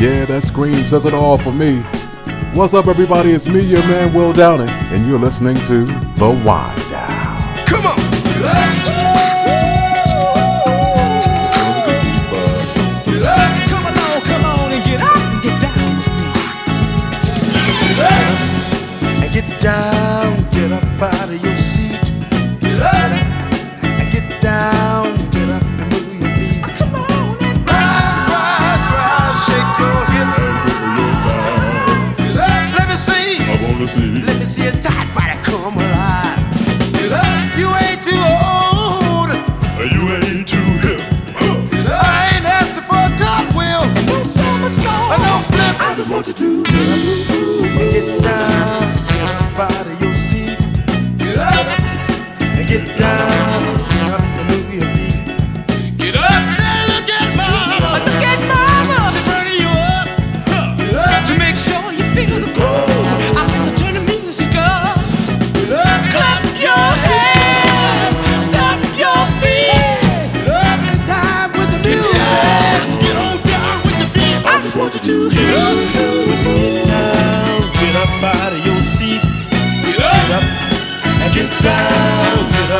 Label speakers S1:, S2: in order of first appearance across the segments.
S1: Yeah, that scream says it all for me. What's up, everybody? It's me, your man Will Downing, and you're listening to The Wind Down.
S2: Come on!
S3: what to do. And get down,
S2: get up out of your seat. And get down.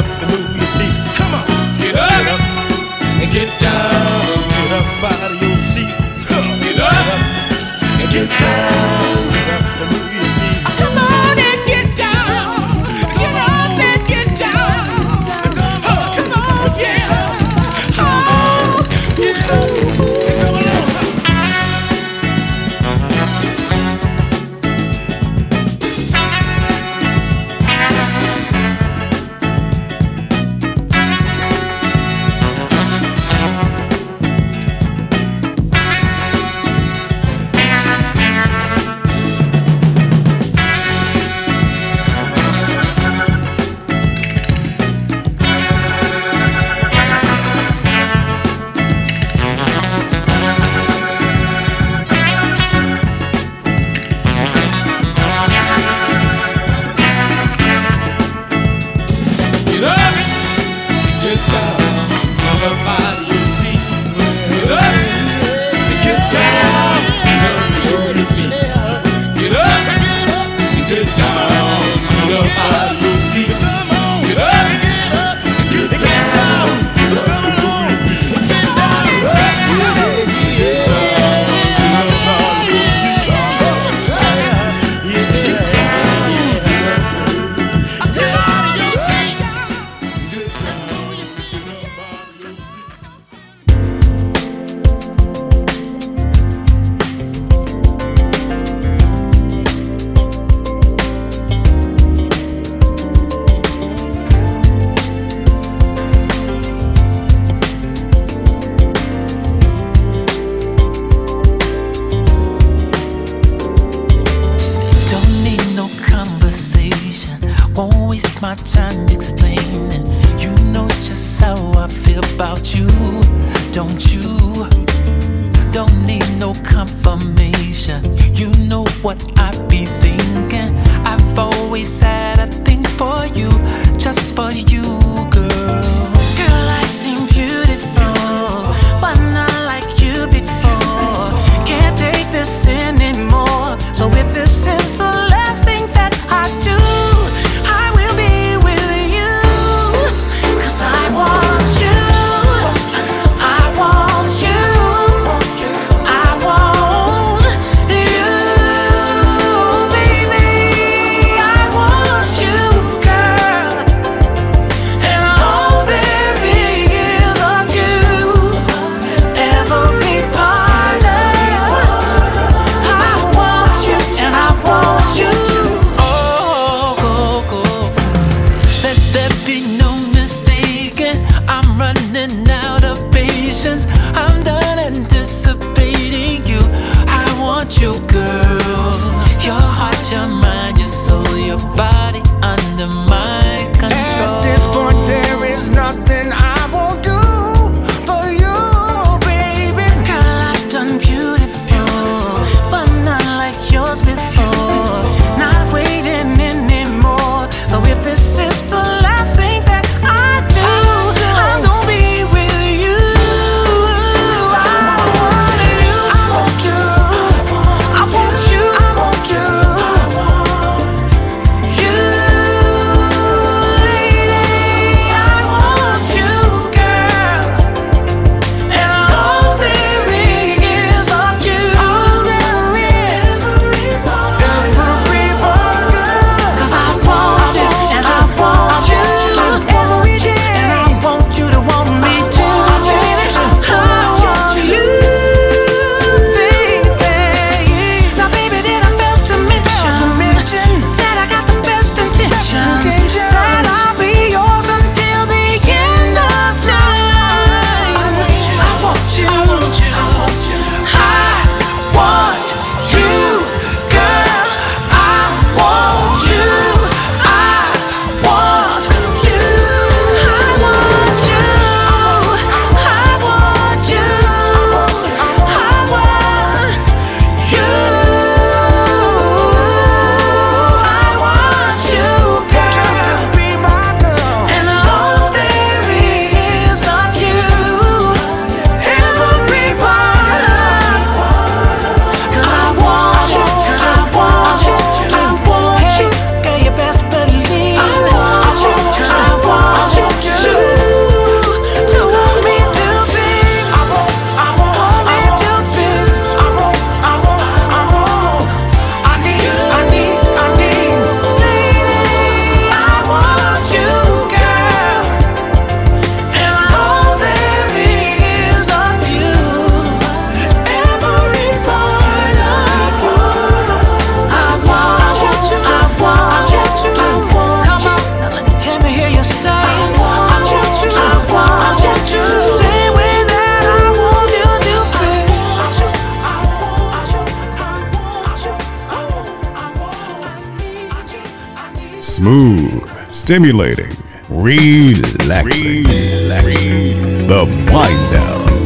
S2: up and move your feet.
S3: Come on, get up,
S2: get up and get down get up out of your seat. Get up, get up and get down.
S4: Stimulating, relaxing. relaxing. The Wind Down.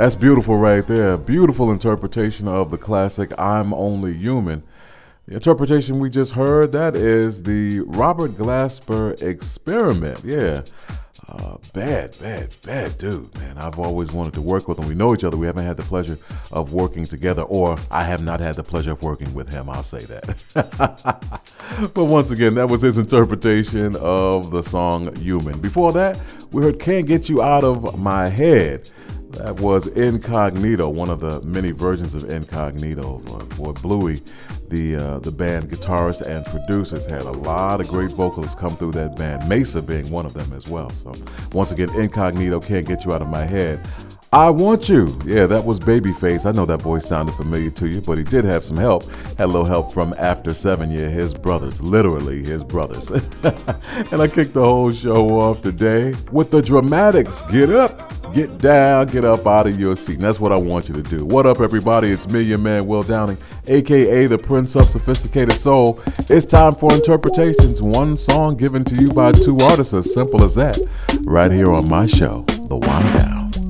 S1: That's beautiful right there. Beautiful interpretation of the classic I'm Only Human. The interpretation we just heard, that is the Robert Glasper experiment. Yeah. Uh, bad, bad, bad dude, man. I've always wanted to work with him. We know each other. We haven't had the pleasure of working together, or I have not had the pleasure of working with him. I'll say that. but once again, that was his interpretation of the song Human. Before that, we heard Can't Get You Out of My Head. That was Incognito, one of the many versions of Incognito. Uh, Boy, Bluey, the uh, the band guitarist and producers, had a lot of great vocalists come through that band. Maysa being one of them as well. So once again, Incognito can't get you out of my head. I want you. Yeah, that was Babyface. I know that voice sounded familiar to you, but he did have some help. Had a little help from After Seven. Yeah, his brothers, literally his brothers. and I kicked the whole show off today with the dramatics. Get up, get down, get up out of your seat. And that's what I want you to do. What up, everybody? It's me, your man, Will Downing, aka the Prince of Sophisticated Soul. It's time for interpretations. One song given to you by two artists, as simple as that. Right here on my show, The Wind Down.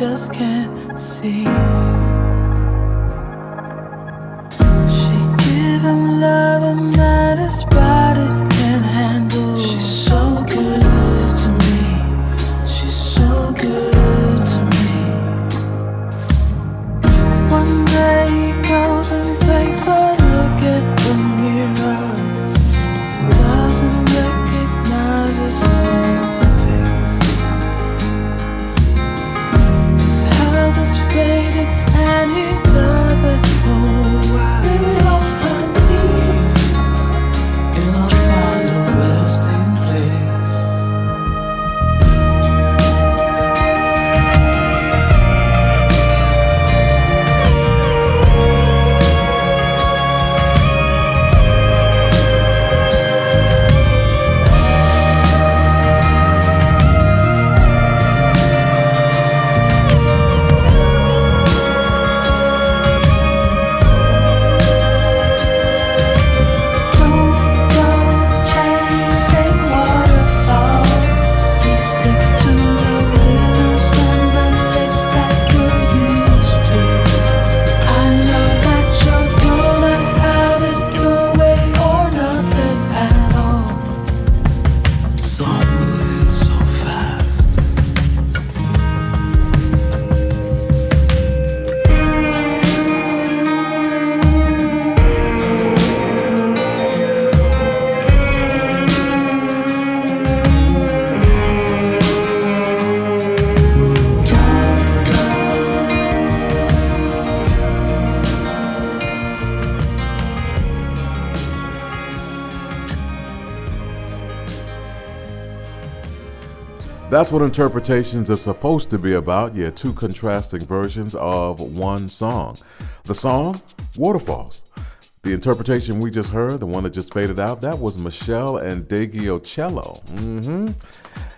S5: Just can't see.
S1: That's what interpretations are supposed to be about. Yeah, two contrasting versions of one song. The song, Waterfalls. The interpretation we just heard, the one that just faded out, that was Michelle and Cello. Mm-hmm.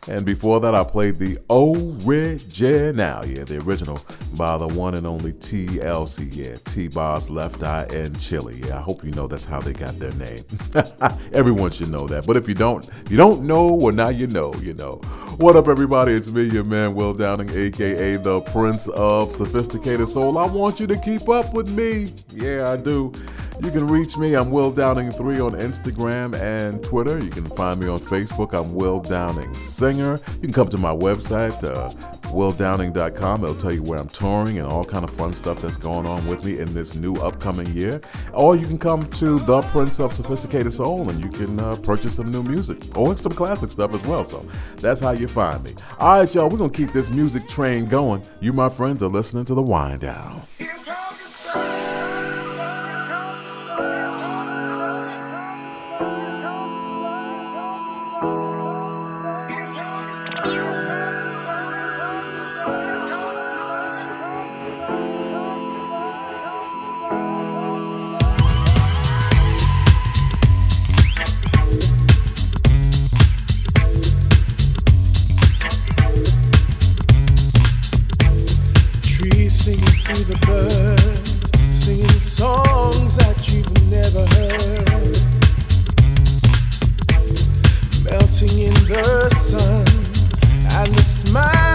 S1: And before that, I played the original, yeah, the original by the one and only TLC, yeah, T-Boz, Left Eye, and Chili. Yeah, I hope you know that's how they got their name. Everyone should know that. But if you don't, you don't know, well, now you know, you know. What up, everybody? It's me, your man, Will Downing, aka the Prince of Sophisticated Soul. I want you to keep up with me. Yeah, I do. You can reach me. I'm Will Downing3 on Instagram and Twitter. You can find me on Facebook. I'm Will Downing Singer. You can come to my website, uh, willdowning.com. It'll tell you where I'm touring and all kind of fun stuff that's going on with me in this new upcoming year. Or you can come to The Prince of Sophisticated Soul and you can uh, purchase some new music or some classic stuff as well. So that's how you find me. All right, y'all, we're going to keep this music train going. You, my friends, are listening to The Wind Down.
S3: Melting in the sun, and the smiling's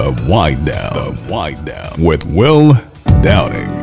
S3: The
S6: Wind Down. The Wind Down with Will Downing.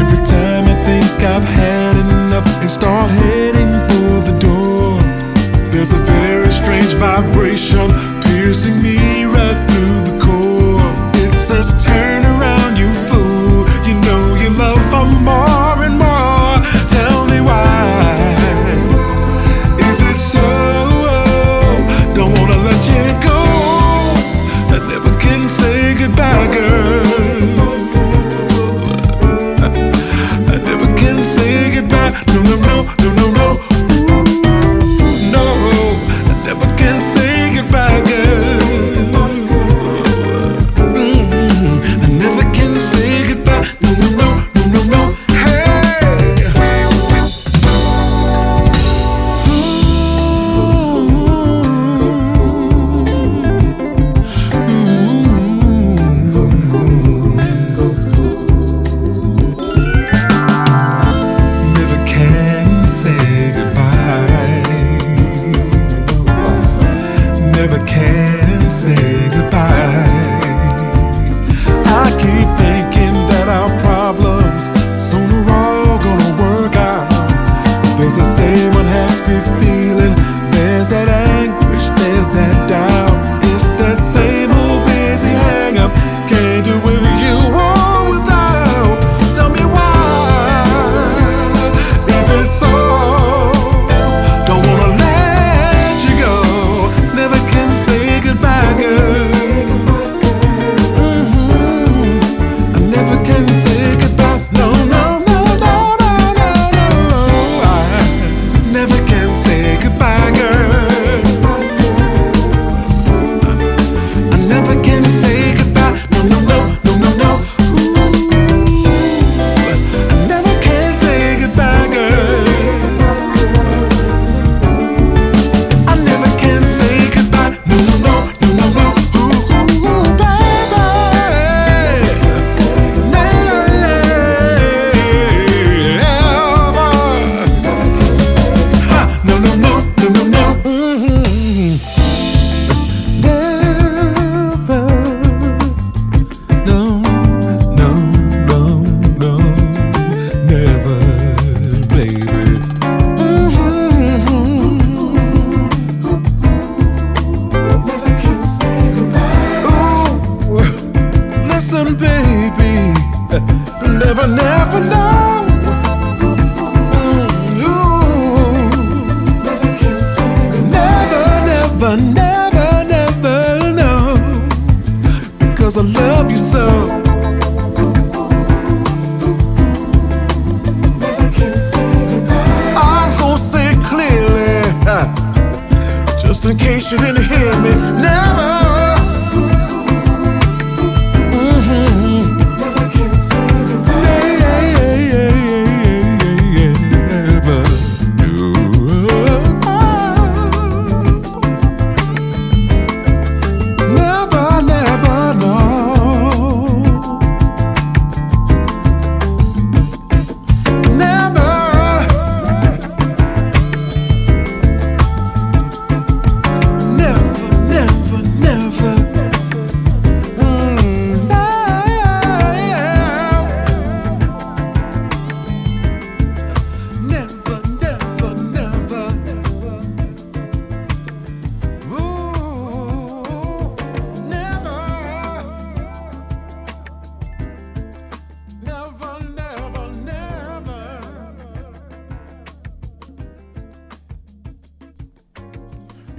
S7: Every
S8: time I think I've had enough and start heading for the door, there's a very strange vibration piercing me.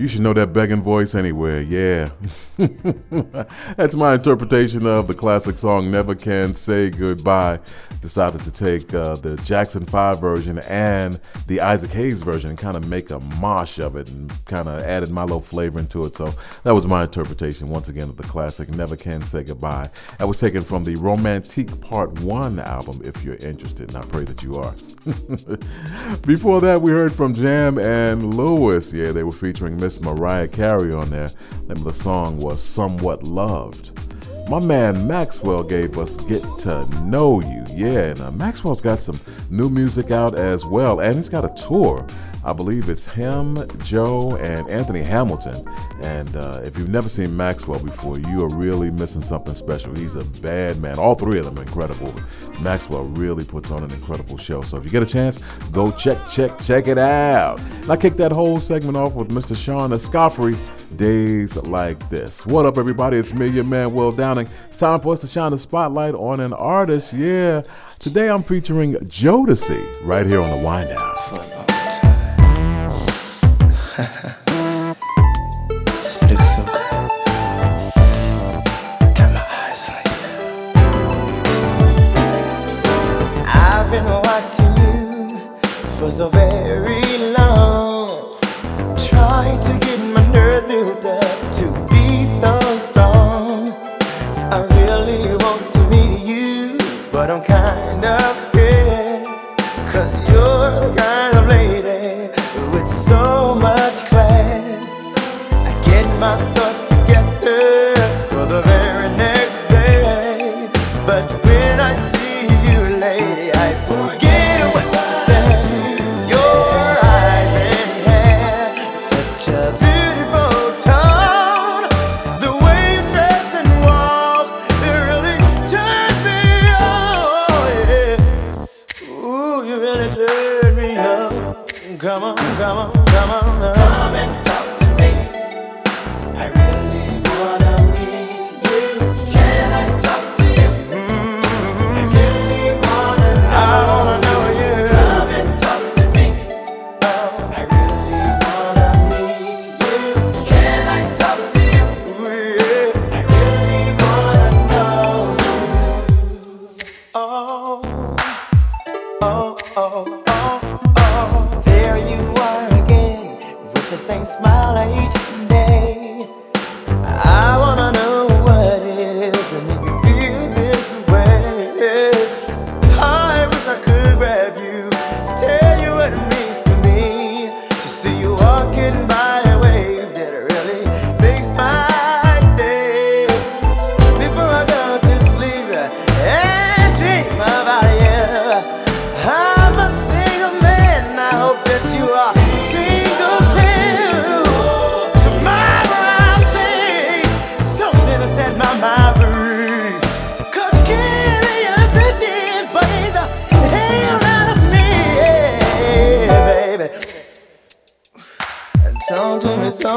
S8: You
S1: should know that begging voice anywhere, yeah. That's my interpretation of the classic song Never Can Say Goodbye. Decided to take uh, the Jackson 5 version and the Isaac Hayes version and kind of make a mosh of it and kind of added my little flavor into it. So that was my interpretation, once again, of the classic Never Can Say Goodbye. That was taken from the Romantique Part 1 album, if you're interested, and I pray that you are. Before that, we heard from Jam and Lewis. Yeah, they were featuring Miss Mariah Carey on there. The name of the song was Somewhat Loved. My man Maxwell gave us Get to Know You. Yeah, and uh, Maxwell's got some new music out as well, and he's got a tour. I believe it's him, Joe, and Anthony Hamilton. And uh, if you've never seen Maxwell before, you are really missing something special. He's a bad man. All three of them incredible. Maxwell really puts on an incredible show. So if you get a chance, go check, check, check it out. And I kicked that whole segment off with Mr. Shaun Escoffery, Days Like This. What up, everybody? It's me, your man, Will Downing. It's time for us to shine the spotlight on an artist. Yeah. Today I'm featuring Jodeci right here on the Wind
S9: So. I've been watching you for so very long.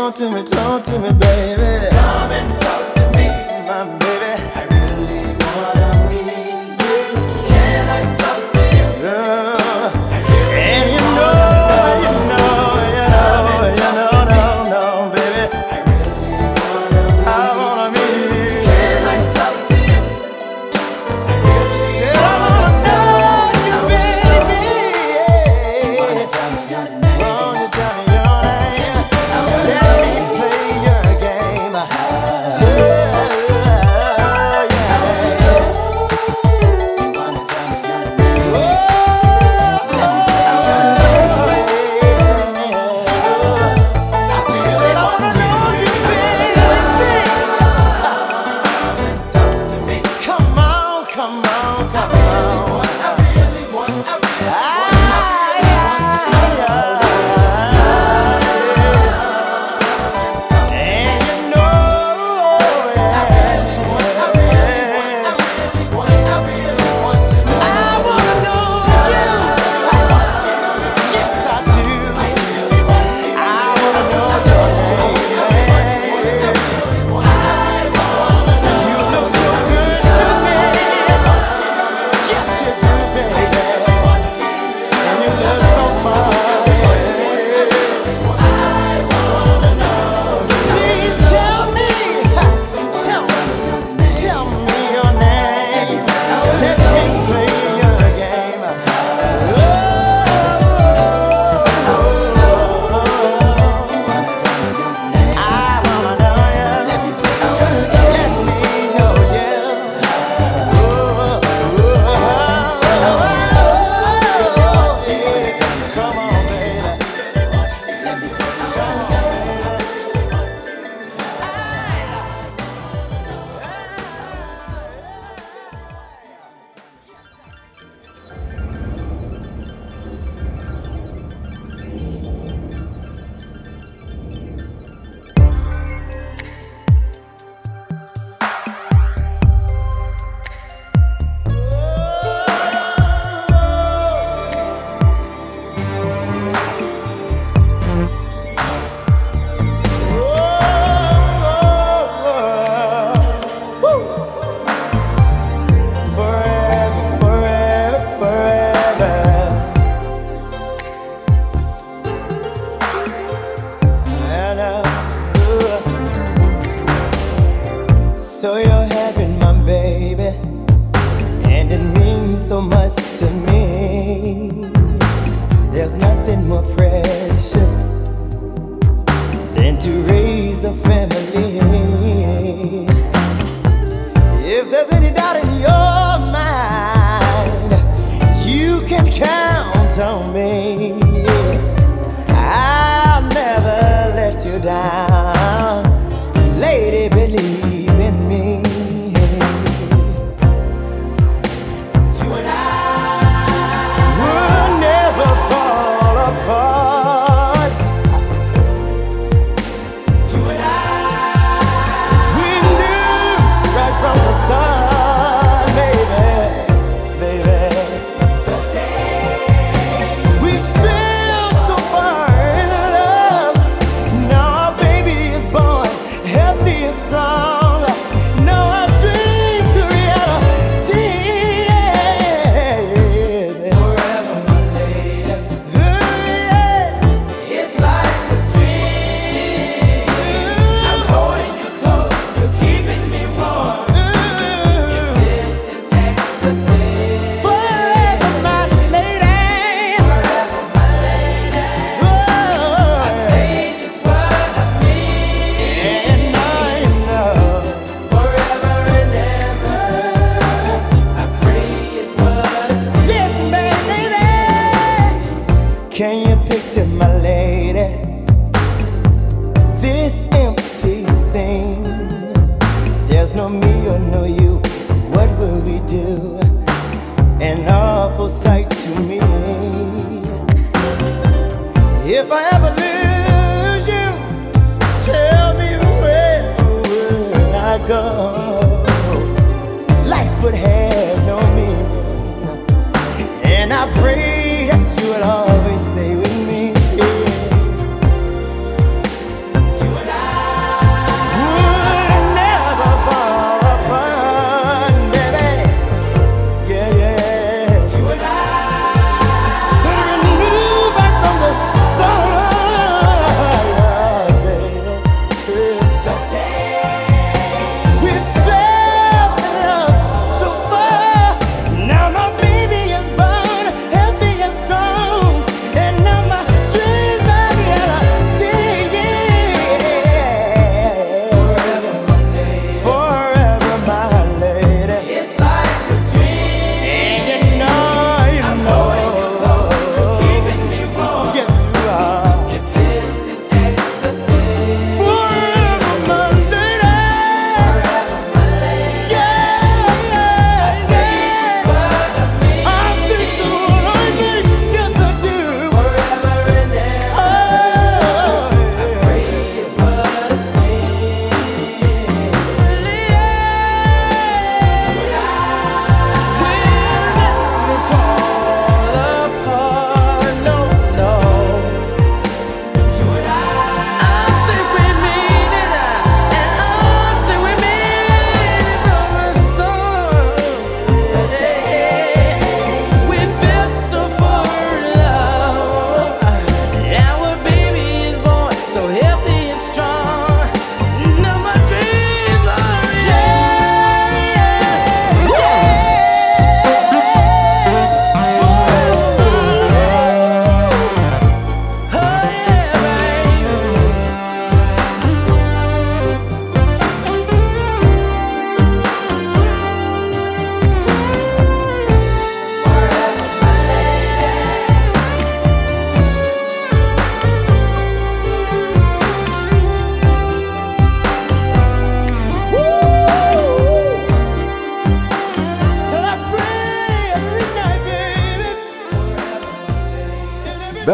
S9: Talk to me, talk to me, baby. Come and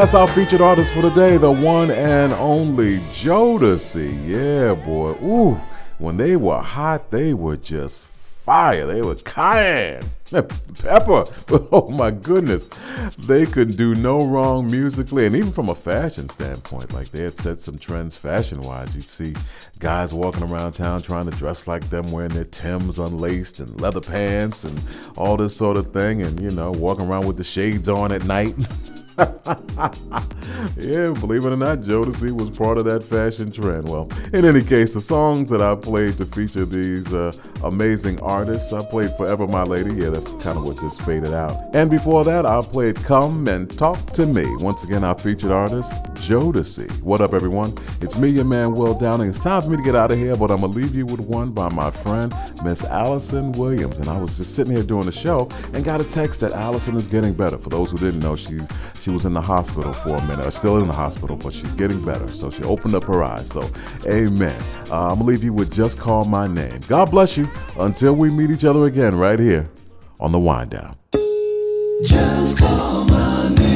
S1: That's our featured artist for today, the one and only Jodeci. Yeah, boy. Ooh, when they were hot, they were just fire. They were cayenne. Pepper. Oh my goodness. They could do no wrong musically and even from a fashion standpoint. Like they had set some trends fashion wise. You'd see guys walking around town trying to dress like them, wearing their Tims unlaced and leather pants and all this sort of thing. And, you know, walking around with the shades on at night. yeah, believe it or not, Jodeci was part of that fashion trend. Well, in any case, the songs that I played to feature these uh, amazing artists, I played Forever My Lady. Yeah, that's kind of what just faded out. And before that, I played Come and Talk to Me. Once again, our featured artist, Jodeci. What up, everyone? It's me, your man, Will Downing. It's time for me to get out of here, but I'm going to leave you with one by my friend, Miss Alyson Williams. And I was just sitting here doing the show and got a text that Alyson is getting better. For those who didn't know, she's she was in the hospital for a minute, or still in the hospital, but she's getting better. So she opened up her eyes. So, amen. Uh, I'm going to leave you with Just Call My Name. God bless you until we meet each other again right here on the Wind Down.
S5: Just call my name.